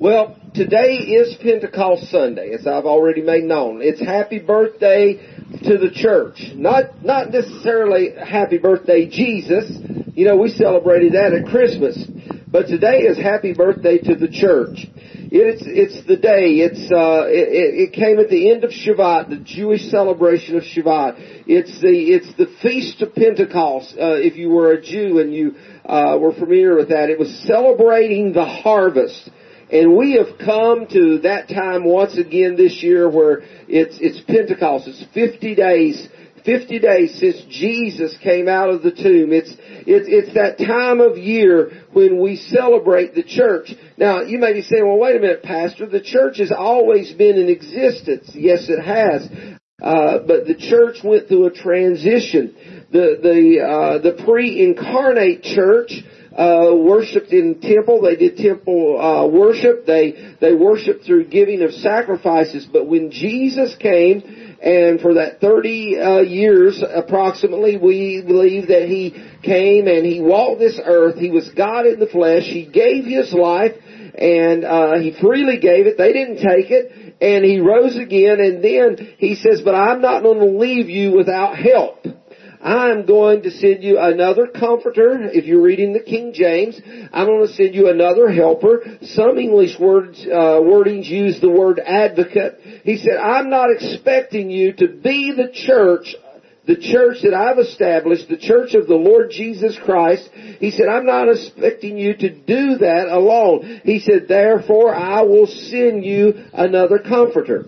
Well, today is Pentecost Sunday, as I've already made known. It's happy birthday to the church. Not, not necessarily happy birthday Jesus. You know, we celebrated that at Christmas. But today is happy birthday to the church. It's, it's the day, it's, uh, it, it came at the end of Shavuot, the Jewish celebration of Shavuot. It's the, it's the Feast of Pentecost, uh, if you were a Jew and you, uh, were familiar with that. It was celebrating the harvest. And we have come to that time once again this year where it's, it's Pentecost. It's 50 days 50 days since Jesus came out of the tomb. It's, it's, it's that time of year when we celebrate the church. Now, you may be saying, well, wait a minute, Pastor, the church has always been in existence. Yes, it has. Uh, but the church went through a transition. The, the, uh, the pre-incarnate church, uh, worshipped in temple. They did temple uh, worship. They they worshipped through giving of sacrifices. But when Jesus came, and for that 30 uh, years approximately, we believe that he came and he walked this earth. He was God in the flesh. He gave his life, and uh, he freely gave it. They didn't take it, and he rose again. And then he says, "But I'm not going to leave you without help." I'm going to send you another comforter. If you're reading the King James, I'm going to send you another helper. Some English words, uh, wordings use the word advocate. He said, I'm not expecting you to be the church the church that I've established, the church of the Lord Jesus Christ, he said, I'm not expecting you to do that alone. He said, therefore I will send you another comforter.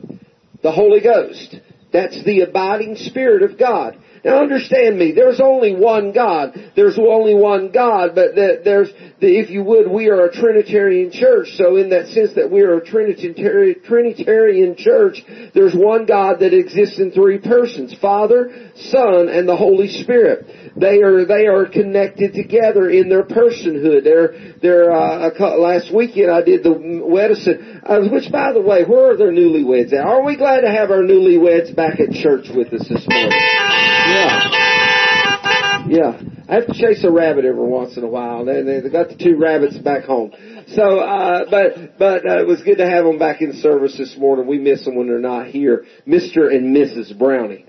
The Holy Ghost. That's the abiding Spirit of God. Now understand me, there's only one God. There's only one God, but there's, if you would, we are a Trinitarian church. So in that sense that we are a Trinitarian church, there's one God that exists in three persons. Father, Son, and the Holy Spirit. They are, they are connected together in their personhood. They're, they're, uh, last weekend I did the Wedison, uh, which by the way, where are their newlyweds at? Are we glad to have our newlyweds back at church with us this morning? Yeah. Yeah. I have to chase a rabbit every once in a while. They, they got the two rabbits back home. So, uh, but, but, uh, it was good to have them back in service this morning. We miss them when they're not here. Mr. and Mrs. Browning.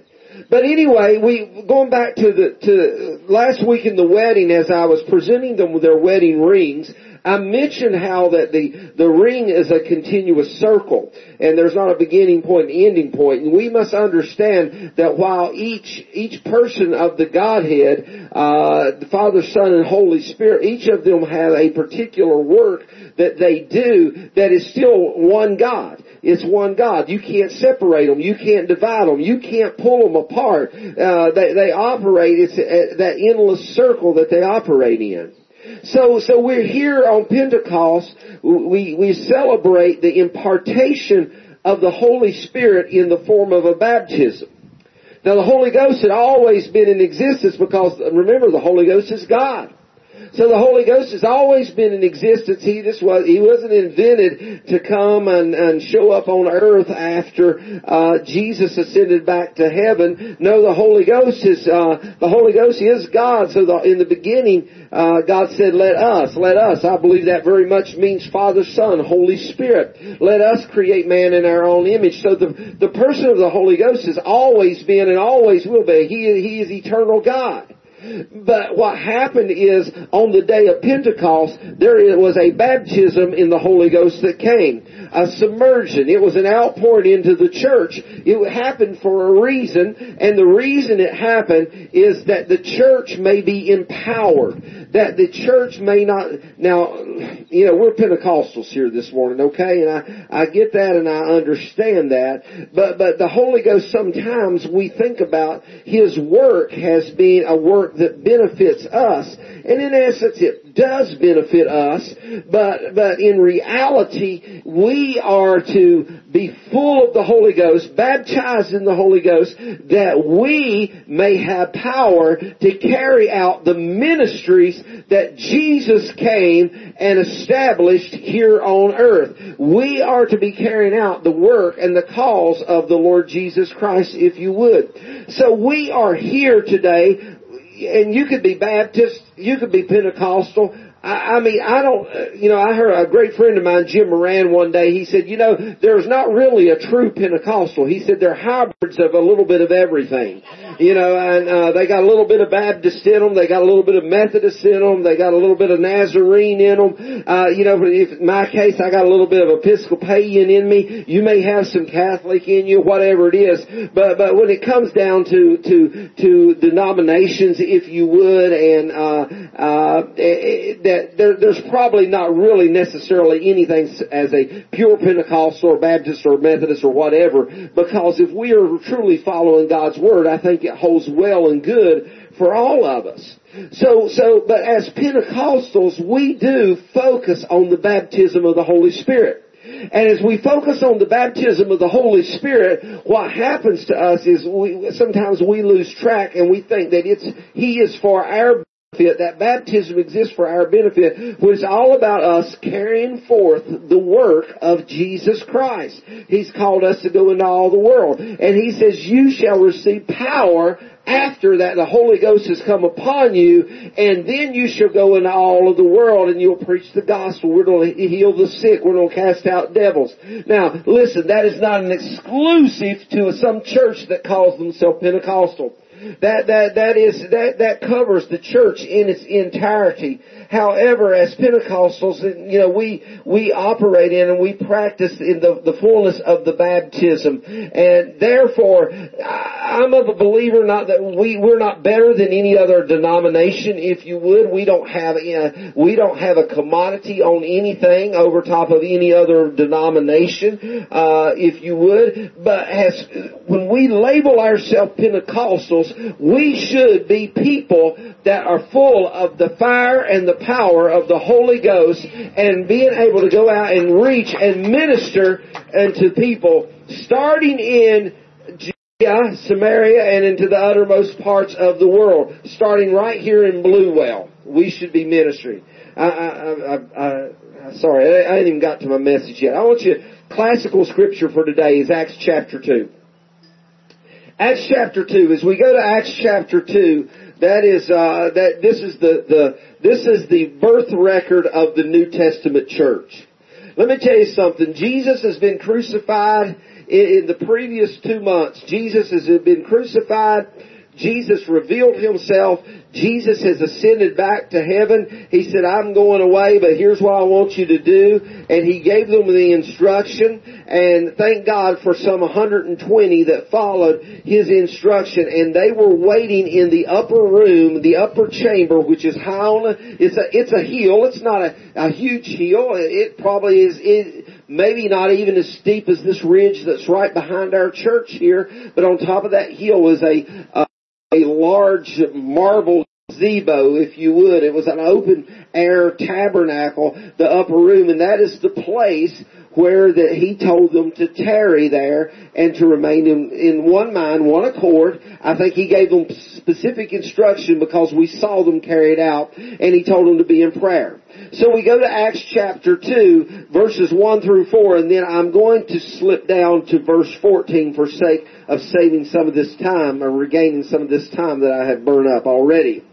But anyway, we, going back to the, to last week in the wedding as I was presenting them with their wedding rings, I mentioned how that the, the ring is a continuous circle and there's not a beginning point and ending point. And we must understand that while each, each person of the Godhead, uh, the Father, Son, and Holy Spirit, each of them have a particular work that they do that is still one God. It's one God. You can't separate them. You can't divide them. You can't pull them apart. Uh, they, they operate, it's uh, that endless circle that they operate in. So, so we're here on Pentecost. We, we celebrate the impartation of the Holy Spirit in the form of a baptism. Now the Holy Ghost had always been in existence because, remember, the Holy Ghost is God. So the Holy Ghost has always been in existence. He this was he wasn't invented to come and, and show up on earth after uh, Jesus ascended back to heaven. No, the Holy Ghost is uh, the Holy Ghost is God. So the, in the beginning, uh, God said, "Let us, let us." I believe that very much means Father, Son, Holy Spirit. Let us create man in our own image. So the the person of the Holy Ghost has always been and always will be. He he is eternal God. But what happened is on the day of Pentecost, there was a baptism in the Holy Ghost that came. A submersion. It was an outpouring into the church. It happened for a reason, and the reason it happened is that the church may be empowered. That the church may not, now, you know, we're Pentecostals here this morning, okay? And I, I get that and I understand that. But, but the Holy Ghost sometimes we think about His work has been a work that benefits us. And in essence, it does benefit us, but, but in reality, we are to be full of the Holy Ghost, baptized in the Holy Ghost, that we may have power to carry out the ministries that Jesus came and established here on earth. We are to be carrying out the work and the cause of the Lord Jesus Christ, if you would. So we are here today and you could be Baptist, you could be Pentecostal. I, I mean, I don't, uh, you know, I heard a great friend of mine, Jim Moran, one day, he said, you know, there's not really a true Pentecostal. He said they're hybrids of a little bit of everything. You know, and, uh, they got a little bit of Baptist in them, they got a little bit of Methodist in them, they got a little bit of Nazarene in them. Uh, you know, if in my case, I got a little bit of Episcopalian in me. You may have some Catholic in you, whatever it is. But, but when it comes down to, to, to denominations, if you would, and, uh, uh, it, that there, there's probably not really necessarily anything as a pure Pentecostal or Baptist or Methodist or whatever, because if we are truly following God's Word, I think it holds well and good for all of us. So, so, but as Pentecostals, we do focus on the baptism of the Holy Spirit. And as we focus on the baptism of the Holy Spirit, what happens to us is we, sometimes we lose track and we think that it's, He is for our that baptism exists for our benefit, which is all about us carrying forth the work of Jesus Christ. He's called us to go into all the world. And He says, you shall receive power after that the Holy Ghost has come upon you, and then you shall go into all of the world and you'll preach the gospel. We're going to heal the sick. We're going to cast out devils. Now, listen, that is not an exclusive to some church that calls themselves Pentecostal. That, that, that is, that, that covers the church in its entirety. However, as Pentecostals, you know, we, we operate in and we practice in the, the fullness of the baptism. And therefore, I'm of a believer not that we, we're not better than any other denomination, if you would. We don't have, uh, we don't have a commodity on anything over top of any other denomination, uh, if you would. But as, when we label ourselves Pentecostals, we should be people that are full of the fire and the power of the Holy Ghost and being able to go out and reach and minister unto people starting in Judea, Samaria, and into the uttermost parts of the world. Starting right here in Bluewell, we should be ministering. I, I, I, I, sorry, I ain't even got to my message yet. I want you, classical scripture for today is Acts chapter 2. Acts chapter 2, as we go to Acts chapter 2, that is, uh, that, this is the, the, this is the birth record of the New Testament church. Let me tell you something. Jesus has been crucified in, in the previous two months. Jesus has been crucified Jesus revealed himself. Jesus has ascended back to heaven. He said, I'm going away, but here's what I want you to do. And he gave them the instruction. And thank God for some 120 that followed his instruction. And they were waiting in the upper room, the upper chamber, which is high on a, it's a, it's a hill. It's not a, a huge hill. It probably is, it, maybe not even as steep as this ridge that's right behind our church here, but on top of that hill is a, a a large marble gazebo, if you would. It was an open air tabernacle, the upper room, and that is the place where that he told them to tarry there and to remain in, in one mind, one accord. I think he gave them specific instruction because we saw them carried out and he told them to be in prayer. So we go to Acts chapter 2, verses 1 through 4, and then I'm going to slip down to verse 14 for sake of saving some of this time or regaining some of this time that I have burned up already.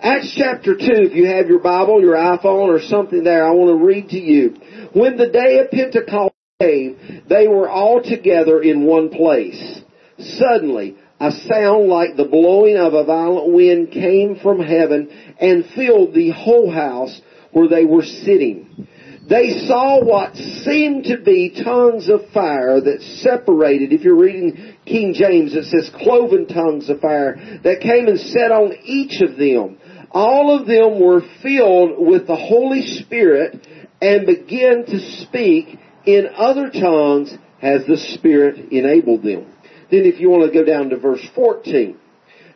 Acts chapter 2, if you have your Bible, your iPhone, or something there, I want to read to you. When the day of Pentecost came, they were all together in one place. Suddenly, a sound like the blowing of a violent wind came from heaven and filled the whole house where they were sitting. They saw what seemed to be tongues of fire that separated, if you're reading King James, it says cloven tongues of fire that came and set on each of them. All of them were filled with the Holy Spirit and began to speak in other tongues as the Spirit enabled them. Then if you want to go down to verse 14,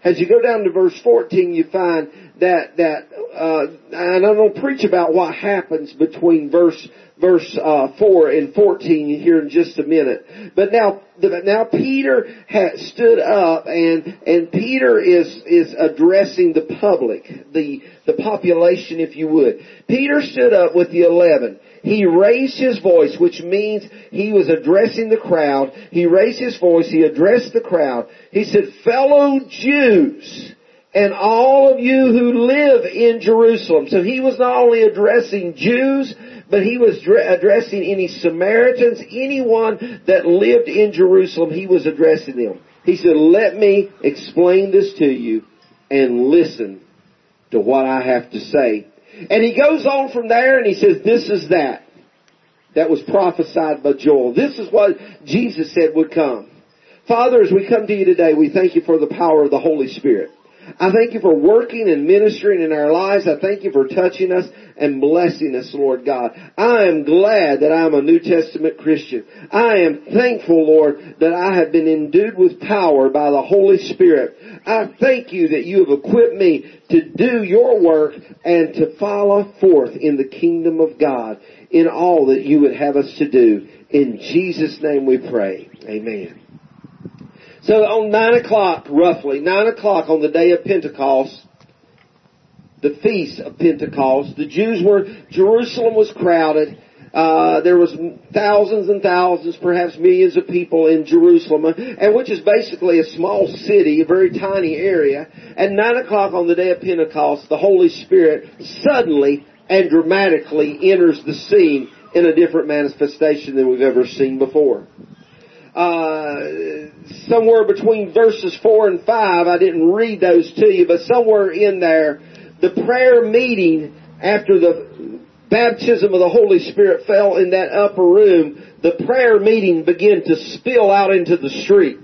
as you go down to verse 14, you find that, that, uh, and I don't preach about what happens between verse, verse, uh, 4 and 14 here in just a minute. But now, now Peter has stood up and, and Peter is, is addressing the public, the, the population if you would. Peter stood up with the eleven. He raised his voice, which means he was addressing the crowd. He raised his voice, he addressed the crowd. He said, fellow Jews, and all of you who live in Jerusalem. So he was not only addressing Jews, but he was addressing any Samaritans, anyone that lived in Jerusalem, he was addressing them. He said, let me explain this to you and listen to what I have to say. And he goes on from there and he says, this is that. That was prophesied by Joel. This is what Jesus said would come. Father, as we come to you today, we thank you for the power of the Holy Spirit. I thank you for working and ministering in our lives. I thank you for touching us and blessing us, Lord God. I am glad that I am a New Testament Christian. I am thankful, Lord, that I have been endued with power by the Holy Spirit. I thank you that you have equipped me to do your work and to follow forth in the kingdom of God in all that you would have us to do. In Jesus' name we pray. Amen. So on nine o'clock, roughly, nine o'clock on the day of Pentecost, the feast of Pentecost, the Jews were, Jerusalem was crowded. Uh, there was thousands and thousands, perhaps millions of people in Jerusalem, and which is basically a small city, a very tiny area. At nine o'clock on the day of Pentecost, the Holy Spirit suddenly and dramatically enters the scene in a different manifestation than we've ever seen before uh, somewhere between verses four and five. I didn't read those to you, but somewhere in there, the prayer meeting after the baptism of the Holy Spirit fell in that upper room, the prayer meeting began to spill out into the street.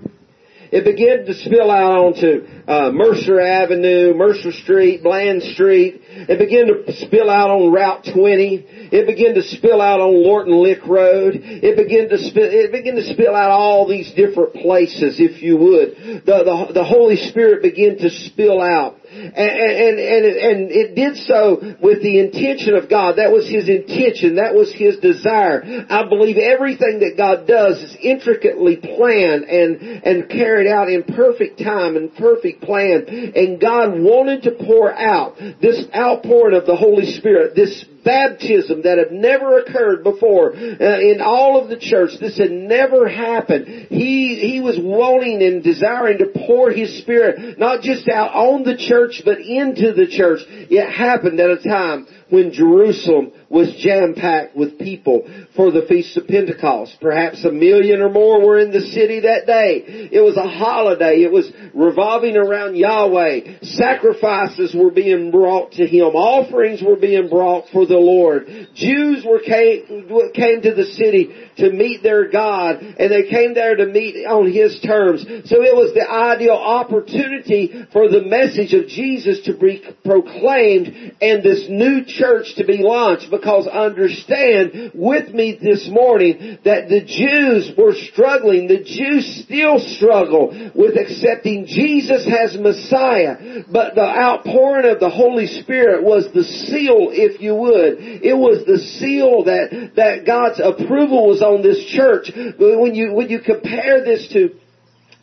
It began to spill out onto uh, Mercer Avenue, Mercer Street, Bland Street. It began to spill out on Route 20. It began to spill out on Lorton Lick Road. It began to spill, it began to spill out all these different places, if you would. The, the, the Holy Spirit began to spill out. And, and, and, and it did so with the intention of God. That was His intention. That was His desire. I believe everything that God does is intricately planned and, and carried out in perfect time and perfect plan. And God wanted to pour out this outpouring of the Holy Spirit, this baptism that had never occurred before uh, in all of the church. This had never happened. He, he was wanting and desiring to pour His Spirit not just out on the church but into the church. It happened at a time when Jerusalem was jam-packed with people for the Feast of Pentecost. Perhaps a million or more were in the city that day. It was a holiday. It was revolving around Yahweh. Sacrifices were being brought to Him. Offerings were being brought for the Lord. Jews were came, came to the city to meet their God and they came there to meet on His terms. So it was the ideal opportunity for the message of Jesus to be proclaimed and this new church to be launched because understand with me this morning that the Jews were struggling. The Jews still struggle with accepting Jesus as Messiah. But the outpouring of the Holy Spirit was the seal, if you would. It was the seal that, that God's approval was on this church. When you, when you compare this to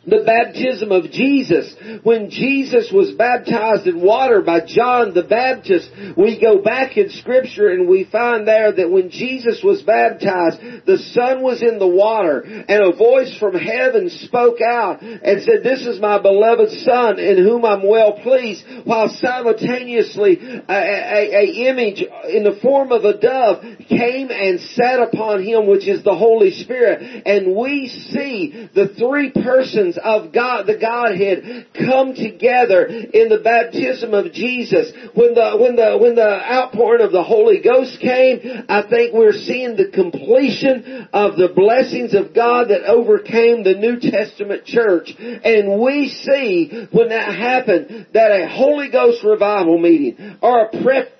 the baptism of Jesus. When Jesus was baptized in water by John the Baptist, we go back in scripture and we find there that when Jesus was baptized, the Son was in the water and a voice from heaven spoke out and said, this is my beloved Son in whom I'm well pleased, while simultaneously a, a, a image in the form of a dove came and sat upon him, which is the Holy Spirit. And we see the three persons of God, the Godhead come together in the baptism of Jesus. When the, when the, when the outpouring of the Holy Ghost came, I think we're seeing the completion of the blessings of God that overcame the New Testament church. And we see when that happened that a Holy Ghost revival meeting or a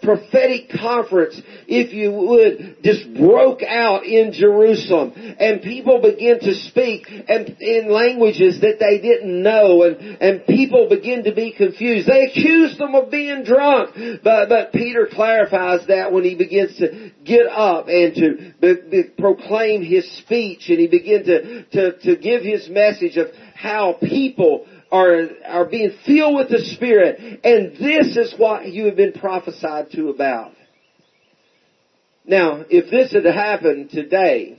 prophetic conference, if you would, just broke out in Jerusalem and people began to speak and in languages that they didn't know and, and people begin to be confused. They accused them of being drunk. But, but Peter clarifies that when he begins to get up and to be, be, proclaim his speech and he begins to, to, to give his message of how people are, are being filled with the Spirit. And this is what you have been prophesied to about. Now, if this had happened today,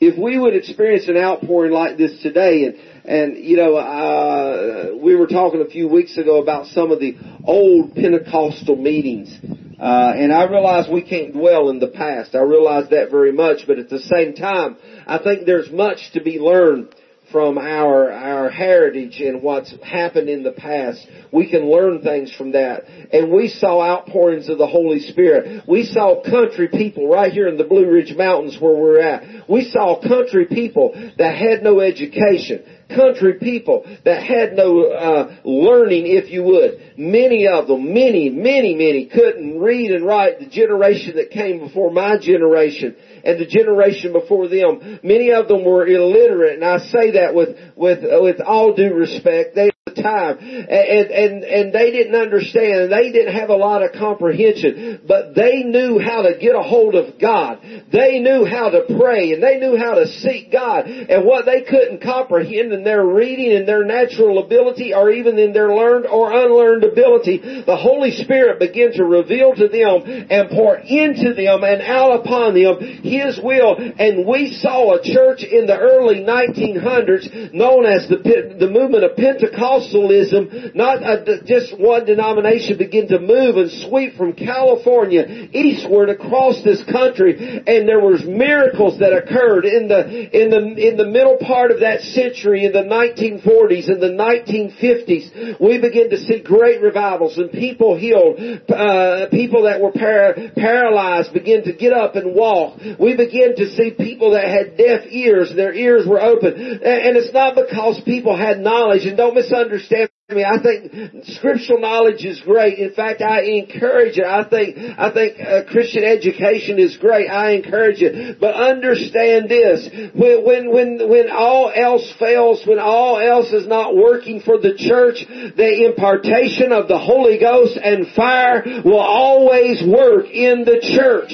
if we would experience an outpouring like this today and and you know, uh, we were talking a few weeks ago about some of the old Pentecostal meetings, uh, and I realize we can't dwell in the past. I realize that very much, but at the same time, I think there's much to be learned from our our heritage and what's happened in the past. We can learn things from that. And we saw outpourings of the Holy Spirit. We saw country people right here in the Blue Ridge Mountains where we're at. We saw country people that had no education country people that had no uh, learning, if you would. Many of them, many, many, many couldn't read and write. The generation that came before my generation and the generation before them, many of them were illiterate, and I say that with with with all due respect. They time. And and and they didn't understand. They didn't have a lot of comprehension. But they knew how to get a hold of God. They knew how to pray. And they knew how to seek God. And what they couldn't comprehend in their reading and their natural ability or even in their learned or unlearned ability the Holy Spirit began to reveal to them and pour into them and out upon them His will. And we saw a church in the early 1900s known as the the movement of Pentecost Pentecostalism, not a, just one denomination, begin to move and sweep from California eastward across this country, and there was miracles that occurred in the in the in the middle part of that century, in the 1940s, in the 1950s. We begin to see great revivals and people healed, uh, people that were par- paralyzed begin to get up and walk. We begin to see people that had deaf ears, their ears were open, and it's not because people had knowledge. And don't misunderstand understand me. I think scriptural knowledge is great. In fact, I encourage it. I think I think uh, Christian education is great. I encourage it. But understand this: when when when when all else fails, when all else is not working for the church, the impartation of the Holy Ghost and fire will always work in the church.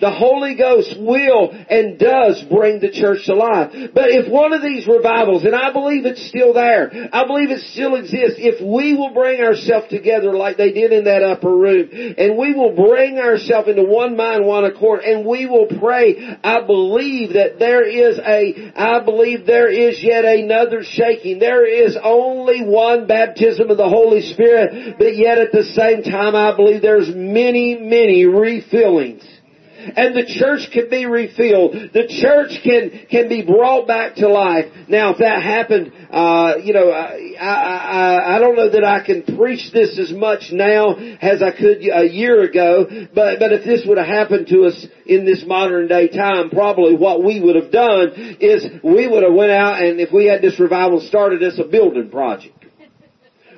The Holy Ghost will and does bring the church to life. But if one of these revivals, and I believe it's still there, I believe it still exists, if we will bring ourselves together like they did in that upper room, and we will bring ourselves into one mind, one accord, and we will pray, I believe that there is a, I believe there is yet another shaking. There is only one baptism of the Holy Spirit, but yet at the same time I believe there's many, many refillings and the church can be refilled. The church can can be brought back to life. Now, if that happened, uh, you know, I, I I don't know that I can preach this as much now as I could a year ago. But but if this would have happened to us in this modern day time, probably what we would have done is we would have went out and if we had this revival started as a building project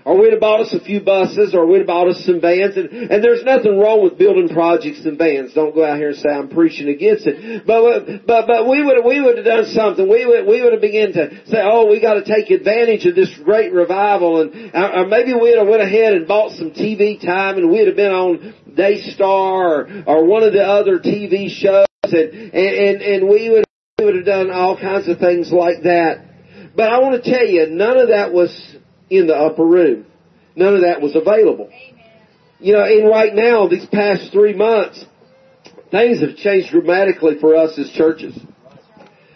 or we'd have bought us a few buses, or we'd have bought us some vans, and, and there's nothing wrong with building projects and vans. Don't go out here and say I'm preaching against it. But, but, but we would, we would have done something. We would, we would have begun to say, oh, we gotta take advantage of this great revival, and, uh, or maybe we'd have went ahead and bought some TV time, and we'd have been on Daystar, or, or one of the other TV shows, and, and, and, and we would, we would have done all kinds of things like that. But I want to tell you, none of that was in the upper room. None of that was available. You know, and right now, these past three months, things have changed dramatically for us as churches.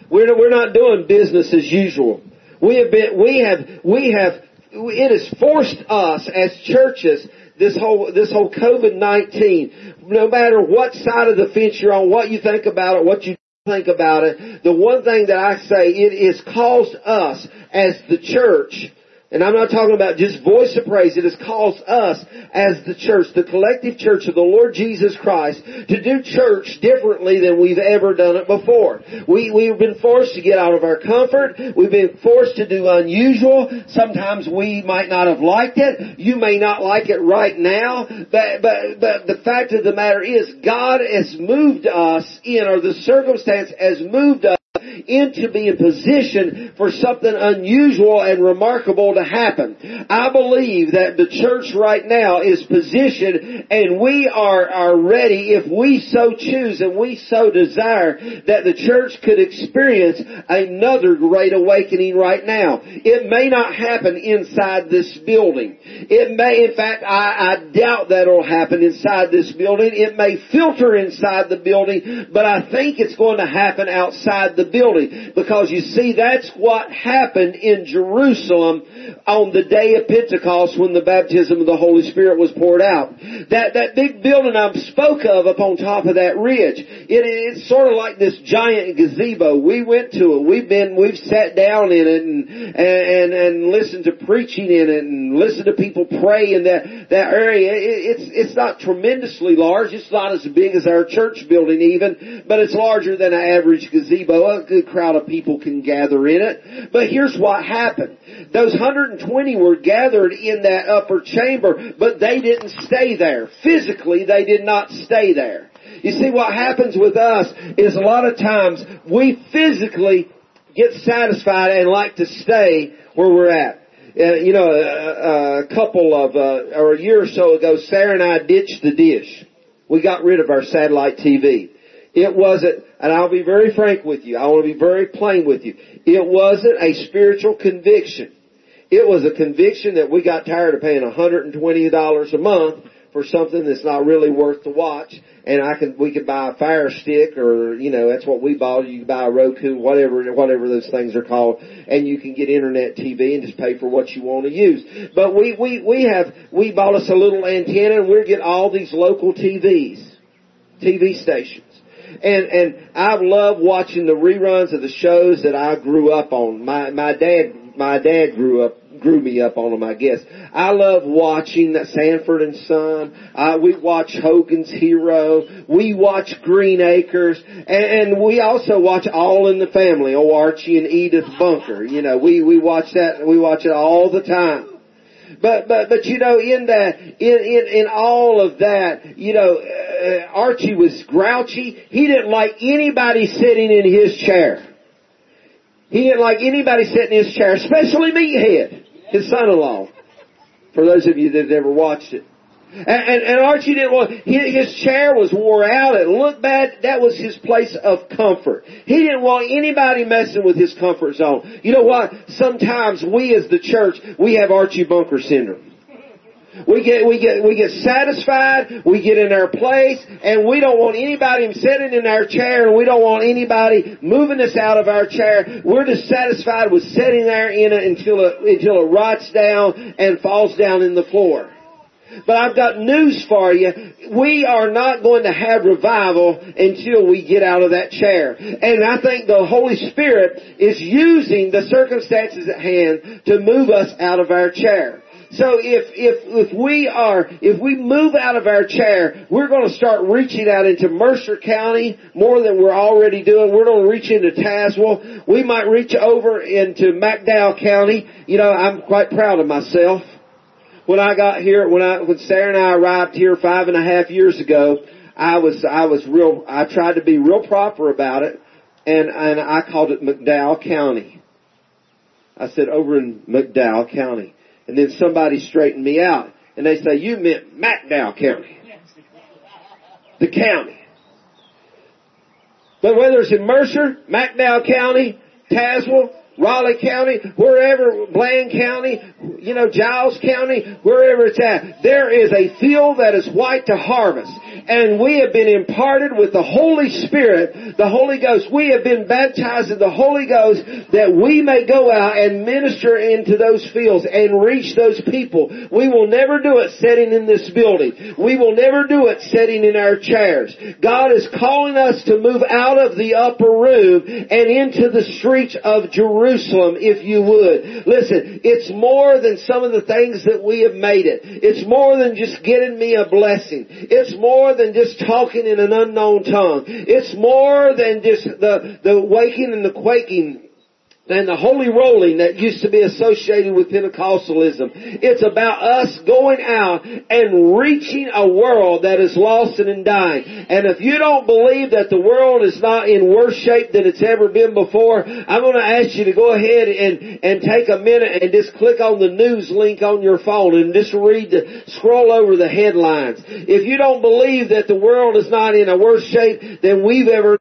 We're, we're not doing business as usual. We have been, we have, we have, it has forced us as churches this whole this whole COVID nineteen. No matter what side of the fence you're on, what you think about it, what you think about it, the one thing that I say it has caused us as the church and I'm not talking about just voice of praise. It has caused us as the church, the collective church of the Lord Jesus Christ, to do church differently than we've ever done it before. We, we've been forced to get out of our comfort. We've been forced to do unusual. Sometimes we might not have liked it. You may not like it right now. But, but, but the fact of the matter is God has moved us in, or the circumstance has moved us into being positioned for something unusual and remarkable to happen. I believe that the church right now is positioned and we are, are ready if we so choose and we so desire that the church could experience another great awakening right now. It may not happen inside this building. It may, in fact, I, I doubt that'll happen inside this building. It may filter inside the building, but I think it's going to happen outside the building because you see that's what happened in Jerusalem on the day of Pentecost when the baptism of the Holy Spirit was poured out. That, that big building I spoke of up on top of that ridge, it, it's sort of like this giant gazebo. We went to it. We've been, we've sat down in it and, and, and, listened to preaching in it and listened to people pray in that, that area. It, it's, it's not tremendously large. It's not as big as our church building even, but it's larger than an average gazebo. A good crowd of people can gather in it. But here's what happened. Those 120 were gathered in that upper chamber, but they didn't stay there. Physically, they did not stay there. You see, what happens with us is a lot of times we physically get satisfied and like to stay where we're at. Uh, you know, a, a couple of, uh, or a year or so ago, Sarah and I ditched the dish. We got rid of our satellite TV. It wasn't, and I'll be very frank with you, I want to be very plain with you. It wasn't a spiritual conviction. It was a conviction that we got tired of paying $120 a month for something that's not really worth the watch. And I can, we could buy a Fire Stick or, you know, that's what we bought. You buy a Roku, whatever, whatever those things are called. And you can get internet TV and just pay for what you want to use. But we, we, we have, we bought us a little antenna and we're getting all these local TVs, TV stations. And, and I've loved watching the reruns of the shows that I grew up on. My, my dad, my dad grew up, grew me up on them, I guess. I love watching that Sanford and Son. Uh, we watch Hogan's Hero. We watch Green Acres. And, and we also watch All in the Family. Oh, Archie and Edith Bunker. You know, we, we watch that, we watch it all the time. But, but, but you know, in that, in, in, in all of that, you know, uh, Archie was grouchy. He didn't like anybody sitting in his chair. He didn't like anybody sitting in his chair, especially Meathead, his son-in-law. For those of you that have ever watched it. And, and, and Archie didn't want, his chair was wore out, it looked bad, that was his place of comfort. He didn't want anybody messing with his comfort zone. You know what? Sometimes we as the church, we have Archie Bunker syndrome. We get, we get, we get satisfied, we get in our place, and we don't want anybody sitting in our chair, and we don't want anybody moving us out of our chair. We're just satisfied with sitting there in it until it, until it rots down and falls down in the floor. But I've got news for you. We are not going to have revival until we get out of that chair. And I think the Holy Spirit is using the circumstances at hand to move us out of our chair. So if, if, if we are, if we move out of our chair, we're going to start reaching out into Mercer County more than we're already doing. We're going to reach into Tazewell. We might reach over into McDowell County. You know, I'm quite proud of myself when I got here, when I, when Sarah and I arrived here five and a half years ago, I was, I was real, I tried to be real proper about it, and, and I called it McDowell County. I said over in McDowell County. And then somebody straightened me out, and they say, you meant McDowell County. The county. But whether it's in Mercer, McDowell County, Tazewell, Raleigh County, wherever, Bland County, you know, Giles County, wherever it's at, there is a field that is white to harvest. And we have been imparted with the Holy Spirit, the Holy Ghost. We have been baptized in the Holy Ghost that we may go out and minister into those fields and reach those people. We will never do it sitting in this building. We will never do it sitting in our chairs. God is calling us to move out of the upper room and into the streets of Jerusalem Jerusalem if you would. Listen, it's more than some of the things that we have made it. It's more than just getting me a blessing. It's more than just talking in an unknown tongue. It's more than just the, the waking and the quaking and the holy rolling that used to be associated with Pentecostalism. It's about us going out and reaching a world that is lost and in dying. And if you don't believe that the world is not in worse shape than it's ever been before, I'm going to ask you to go ahead and, and take a minute and just click on the news link on your phone and just read the, scroll over the headlines. If you don't believe that the world is not in a worse shape than we've ever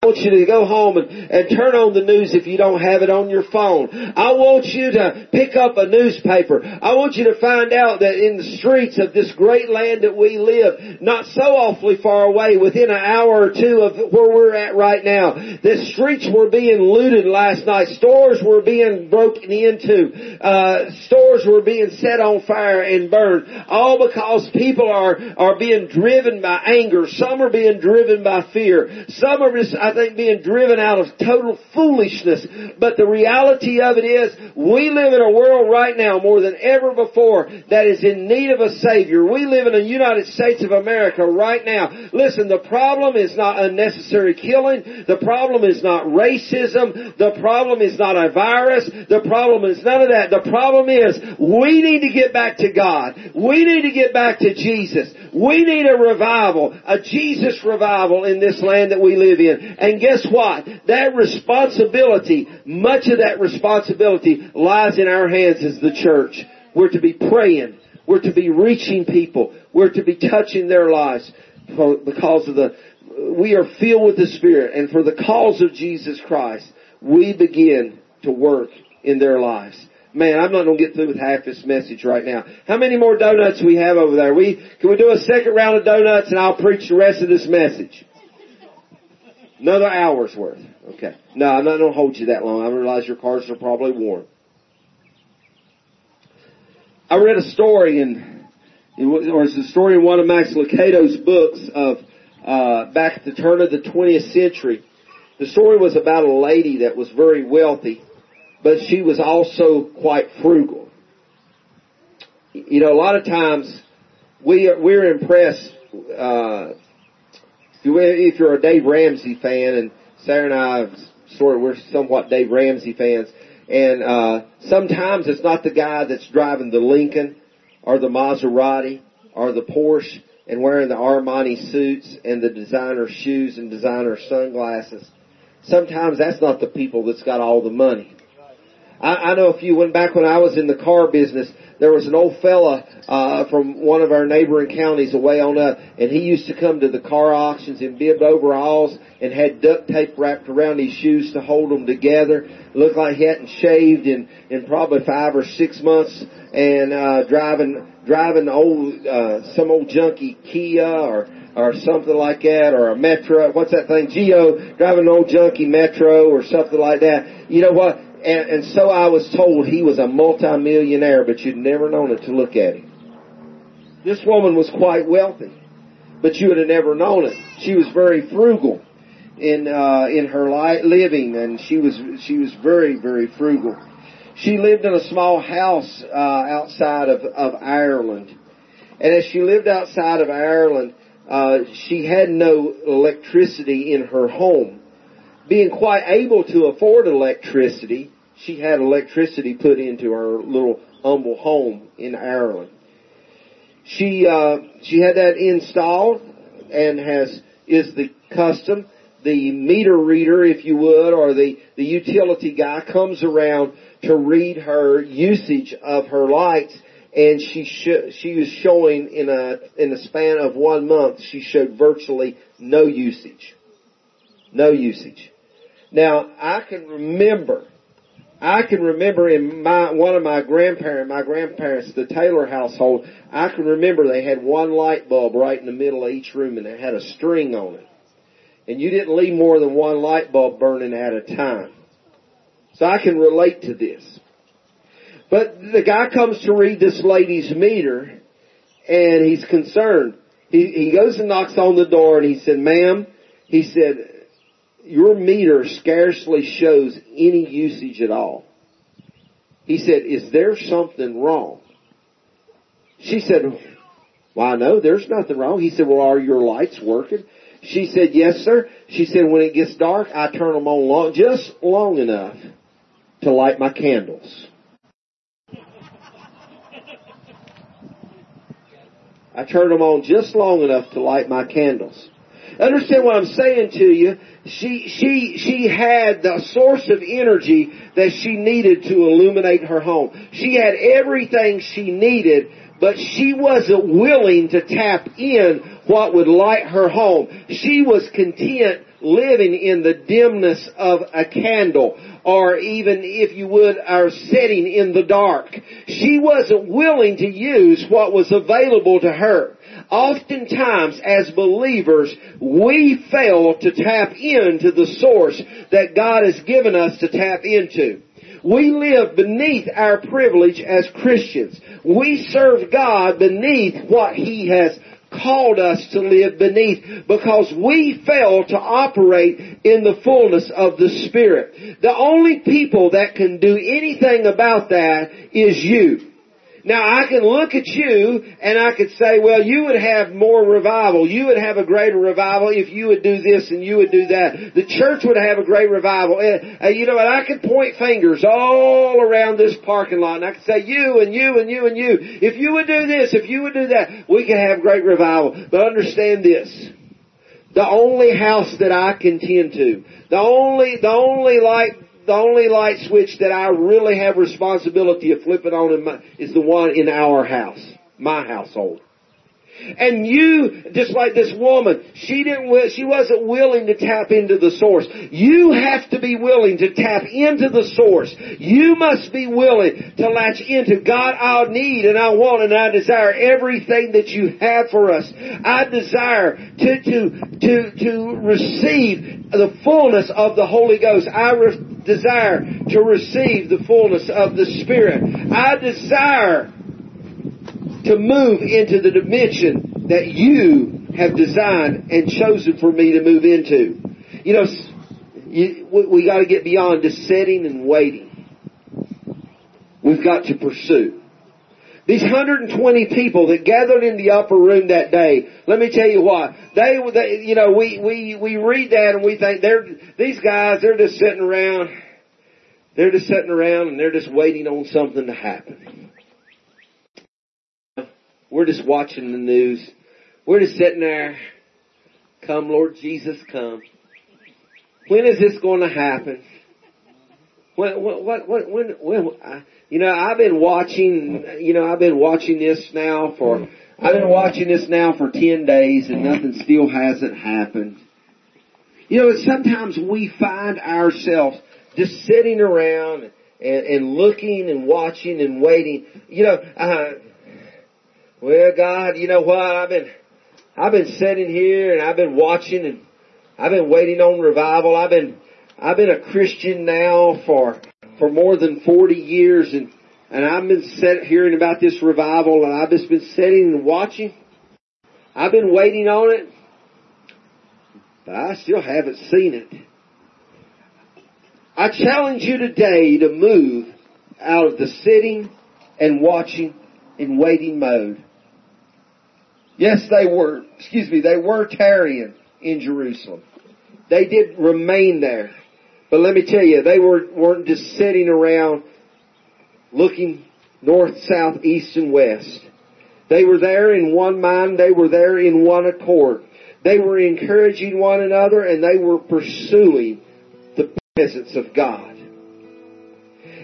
I want you to go home and, and turn on the news if you don't have it on your phone. I want you to pick up a newspaper. I want you to find out that in the streets of this great land that we live, not so awfully far away, within an hour or two of where we're at right now, the streets were being looted last night. Stores were being broken into. Uh, stores were being set on fire and burned. All because people are, are being driven by anger. Some are being driven by fear. Some are just, I think, being driven out of total foolishness. But the reality of it is, we live in a world right now more than ever before that is in need of a Savior. We live in the United States of America right now. Listen, the problem is not unnecessary killing. The problem is not racism. The problem is not a virus. The problem is none of that. The problem is we need to get back to God. We need to get back to Jesus. We need a revival, a Jesus revival in this land that we live in. And guess what? That responsibility, much of that responsibility lies in our hands as the church. We're to be praying. We're to be reaching people. We're to be touching their lives for because of the, we are filled with the Spirit and for the cause of Jesus Christ, we begin to work in their lives. Man, I'm not to get through with half this message right now. How many more donuts we have over there? We, can we do a second round of donuts and I'll preach the rest of this message? Another hour's worth. Okay. No, I'm not going to hold you that long. I realize your cars are probably warm. I read a story in, or it's a story in one of Max Lucado's books of, uh, back at the turn of the 20th century. The story was about a lady that was very wealthy, but she was also quite frugal. You know, a lot of times we are, we're impressed, uh, if you're a Dave Ramsey fan, and Sarah and I sort of we're somewhat Dave Ramsey fans, and uh, sometimes it's not the guy that's driving the Lincoln or the Maserati or the Porsche and wearing the Armani suits and the designer shoes and designer sunglasses. Sometimes that's not the people that's got all the money. I, I know if you went back when I was in the car business, there was an old fella uh, from one of our neighboring counties away on up, and he used to come to the car auctions in bib overalls and had duct tape wrapped around his shoes to hold them together. Looked like he hadn't shaved in in probably five or six months, and uh, driving driving old uh, some old junky Kia or or something like that, or a Metro. What's that thing? Geo driving an old junky Metro or something like that. You know what? And, and so I was told he was a multimillionaire, but you'd never known it to look at him. This woman was quite wealthy, but you would have never known it. She was very frugal in uh, in her li- living, and she was she was very very frugal. She lived in a small house uh, outside of of Ireland, and as she lived outside of Ireland, uh, she had no electricity in her home being quite able to afford electricity, she had electricity put into her little humble home in Ireland. She uh, she had that installed and has is the custom. The meter reader, if you would, or the the utility guy comes around to read her usage of her lights, and she sh- she was showing in a in a span of one month she showed virtually no usage, no usage. Now, I can remember, I can remember in my, one of my grandparents, my grandparents, the Taylor household, I can remember they had one light bulb right in the middle of each room and it had a string on it. And you didn't leave more than one light bulb burning at a time. So I can relate to this. But the guy comes to read this lady's meter and he's concerned. He, he goes and knocks on the door and he said, ma'am, he said, your meter scarcely shows any usage at all. He said, is there something wrong? She said, well, no, there's nothing wrong. He said, well, are your lights working? She said, yes, sir. She said, when it gets dark, I turn them on long, just long enough to light my candles. I turned them on just long enough to light my candles. Understand what I'm saying to you? She, she, she had the source of energy that she needed to illuminate her home. She had everything she needed, but she wasn't willing to tap in what would light her home. She was content living in the dimness of a candle or even if you would our setting in the dark. She wasn't willing to use what was available to her. Oftentimes as believers, we fail to tap into the source that God has given us to tap into. We live beneath our privilege as Christians. We serve God beneath what He has called us to live beneath because we fail to operate in the fullness of the Spirit. The only people that can do anything about that is you. Now I can look at you and I could say, well, you would have more revival. You would have a greater revival if you would do this and you would do that. The church would have a great revival. Uh, uh, you know, and I could point fingers all around this parking lot and I could say, you and you and you and you. If you would do this, if you would do that, we could have great revival. But understand this. The only house that I can tend to, the only, the only light the only light switch that I really have responsibility of flipping on my, is the one in our house, my household. And you, just like this woman, she didn't, she wasn't willing to tap into the source. You have to be willing to tap into the source. You must be willing to latch into God, I need and I want and I desire everything that you have for us. I desire to, to, to, to receive the fullness of the Holy Ghost. I re- desire to receive the fullness of the Spirit. I desire to move into the dimension that you have designed and chosen for me to move into. You know, you, we, we got to get beyond just sitting and waiting. We've got to pursue. These 120 people that gathered in the upper room that day, let me tell you what, they, they you know, we, we, we read that and we think they're, these guys, they're just sitting around, they're just sitting around and they're just waiting on something to happen. We're just watching the news. We're just sitting there. Come Lord Jesus, come. When is this going to happen? When, what, what, when, when, you know, I've been watching, you know, I've been watching this now for, I've been watching this now for 10 days and nothing still hasn't happened. You know, sometimes we find ourselves just sitting around and, and looking and watching and waiting. You know, uh, well, God, you know what? I've been, I've been sitting here and I've been watching and I've been waiting on revival. I've been, I've been a Christian now for, for more than 40 years and, and I've been set, hearing about this revival and I've just been sitting and watching. I've been waiting on it, but I still haven't seen it. I challenge you today to move out of the sitting and watching and waiting mode Yes, they were, excuse me, they were tarrying in Jerusalem. They did remain there. But let me tell you, they were, weren't just sitting around looking north, south, east, and west. They were there in one mind. They were there in one accord. They were encouraging one another and they were pursuing the presence of God.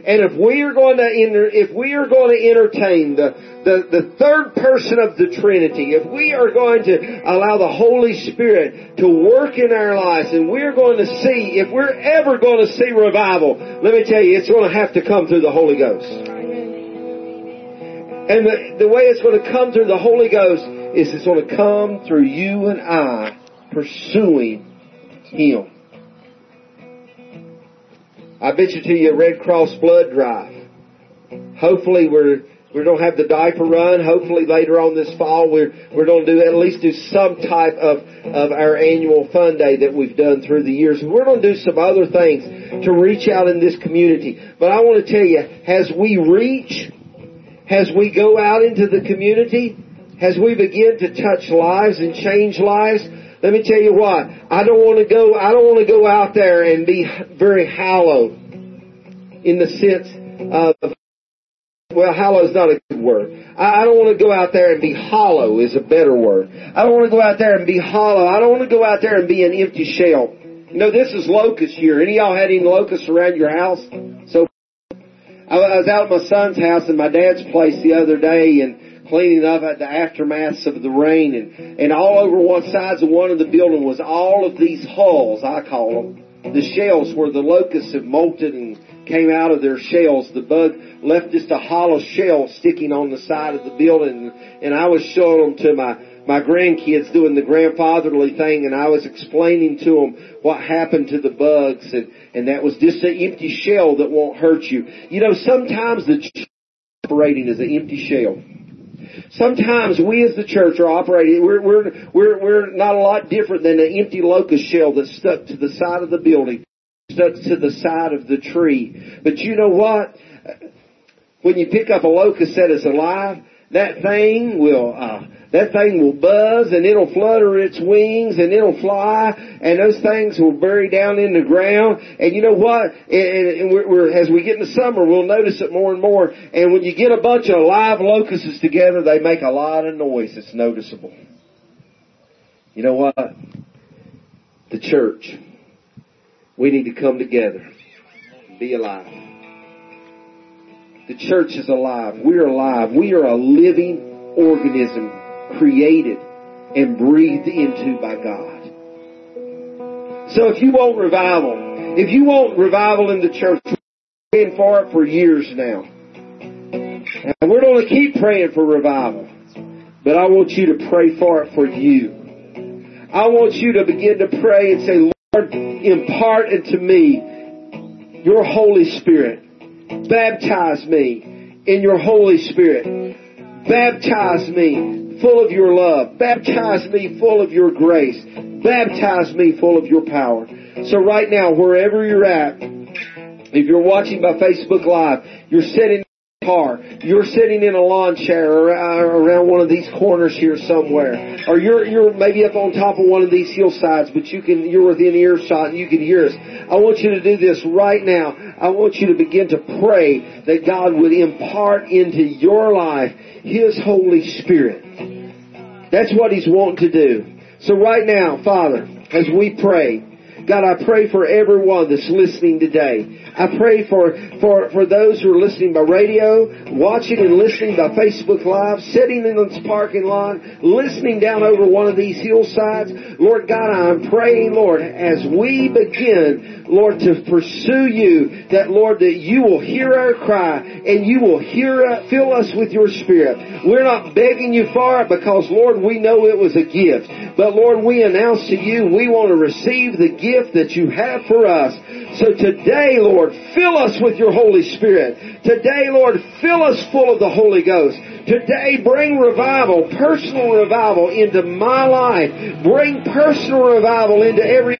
And if we are going to enter, if we are going to entertain the, the, the third person of the Trinity, if we are going to allow the Holy Spirit to work in our lives and we're going to see, if we're ever going to see revival, let me tell you, it's going to have to come through the Holy Ghost. And the, the way it's going to come through the Holy Ghost is it's going to come through you and I pursuing Him. I bet you to you a Red Cross blood drive. Hopefully we're we don't have the diaper run. Hopefully later on this fall we're we're going to do at least do some type of of our annual fun day that we've done through the years. We're going to do some other things to reach out in this community. But I want to tell you, as we reach, as we go out into the community, as we begin to touch lives and change lives, let me tell you what, I don't want to go, I don't want to go out there and be very hollow in the sense of, well, hollow is not a good word. I, don't want to go out there and be hollow is a better word. I don't want to go out there and be hollow. I don't want to go out there and be an empty shell. You know, this is locust year. Any of y'all had any locusts around your house? So, I was out at my son's house and my dad's place the other day and cleaning up at the aftermaths of the rain and, and all over one sides of one of the building was all of these hulls, I call them, the shells where the locusts have molted and came out of their shells. The bug left just a hollow shell sticking on the side of the building and I was showing them to my my grandkids doing the grandfatherly thing and I was explaining to them what happened to the bugs and, and that was just an empty shell that won't hurt you. You know, sometimes the operating is an empty shell. Sometimes we as the church are operating, we're, we're, we're, we're not a lot different than an empty locust shell that's stuck to the side of the building, stuck to the side of the tree. But you know what? When you pick up a locust that is alive, that thing will, uh, that thing will buzz and it'll flutter its wings and it'll fly and those things will bury down in the ground. And you know what? And, we're, we're, as we get into summer, we'll notice it more and more. And when you get a bunch of live locusts together, they make a lot of noise. It's noticeable. You know what? The church. We need to come together. Be alive. The church is alive. We're alive. We are a living organism created and breathed into by God. So if you want revival, if you want revival in the church, we've been for it for years now. And we're going to keep praying for revival. But I want you to pray for it for you. I want you to begin to pray and say, Lord, impart into me your Holy Spirit. Baptize me in your Holy Spirit. Baptize me full of your love. Baptize me full of your grace. Baptize me full of your power. So right now, wherever you're at, if you're watching by Facebook Live, you're sitting car, you're sitting in a lawn chair uh, around one of these corners here somewhere, or you're you're maybe up on top of one of these hillsides, but you can you're within earshot and you can hear us. I want you to do this right now. I want you to begin to pray that God would impart into your life His Holy Spirit. That's what He's wanting to do. So right now, Father, as we pray, God, I pray for everyone that's listening today. I pray for, for, for those who are listening by radio, watching and listening by Facebook Live, sitting in this parking lot, listening down over one of these hillsides. Lord God, I'm praying, Lord, as we begin, Lord, to pursue you, that Lord, that you will hear our cry and you will hear, uh, fill us with your spirit. We're not begging you for it because, Lord, we know it was a gift. But Lord, we announce to you, we want to receive the gift gift that you have for us. So today, Lord, fill us with your Holy Spirit. Today, Lord, fill us full of the Holy Ghost. Today, bring revival, personal revival into my life. Bring personal revival into every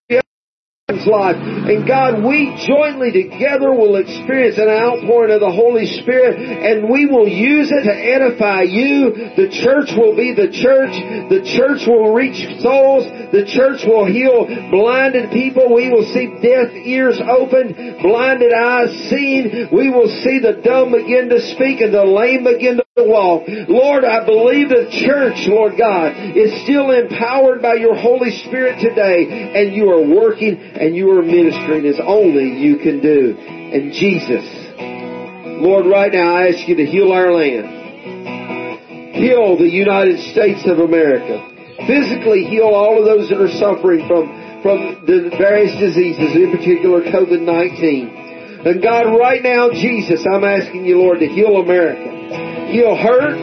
life. And God, we jointly together will experience an outpouring of the Holy Spirit and we will use it to edify you. The church will be the church. The church will reach souls. The church will heal blinded people. We will see deaf ears opened, blinded eyes seen. We will see the dumb begin to speak and the lame begin to Lord, I believe the church, Lord God, is still empowered by your Holy Spirit today and you are working and you are ministering as only you can do. And Jesus, Lord, right now I ask you to heal our land. Heal the United States of America. Physically heal all of those that are suffering from, from the various diseases, in particular COVID-19. And God, right now, Jesus, I'm asking you, Lord, to heal America heal hurt,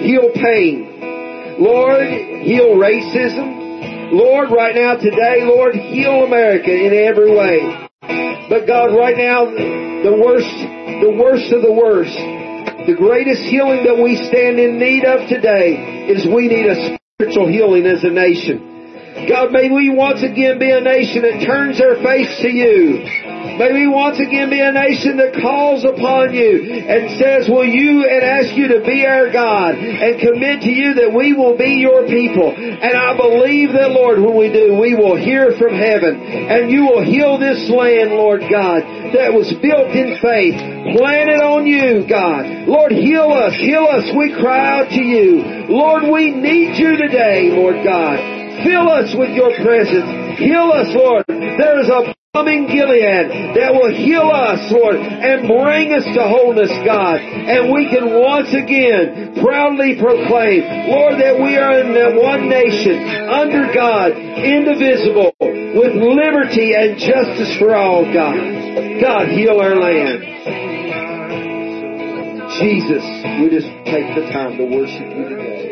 heal pain. Lord, heal racism. Lord, right now, today, Lord, heal America in every way. But God, right now, the worst, the worst of the worst, the greatest healing that we stand in need of today is we need a spiritual healing as a nation. God, may we once again be a nation that turns their face to you. May we once again be a nation that calls upon you and says, will you, and ask you to be our God and commit to you that we will be your people. And I believe that, Lord, when we do, we will hear from heaven and you will heal this land, Lord God, that was built in faith, planted on you, God. Lord, heal us, heal us. We cry out to you. Lord, we need you today, Lord God. Fill us with your presence. Heal us, Lord. There is a coming Gilead that will heal us, Lord, and bring us to wholeness, God. And we can once again proudly proclaim, Lord, that we are in one nation, under God, indivisible, with liberty and justice for all, God. God, heal our land. Jesus, we just take the time to worship you today.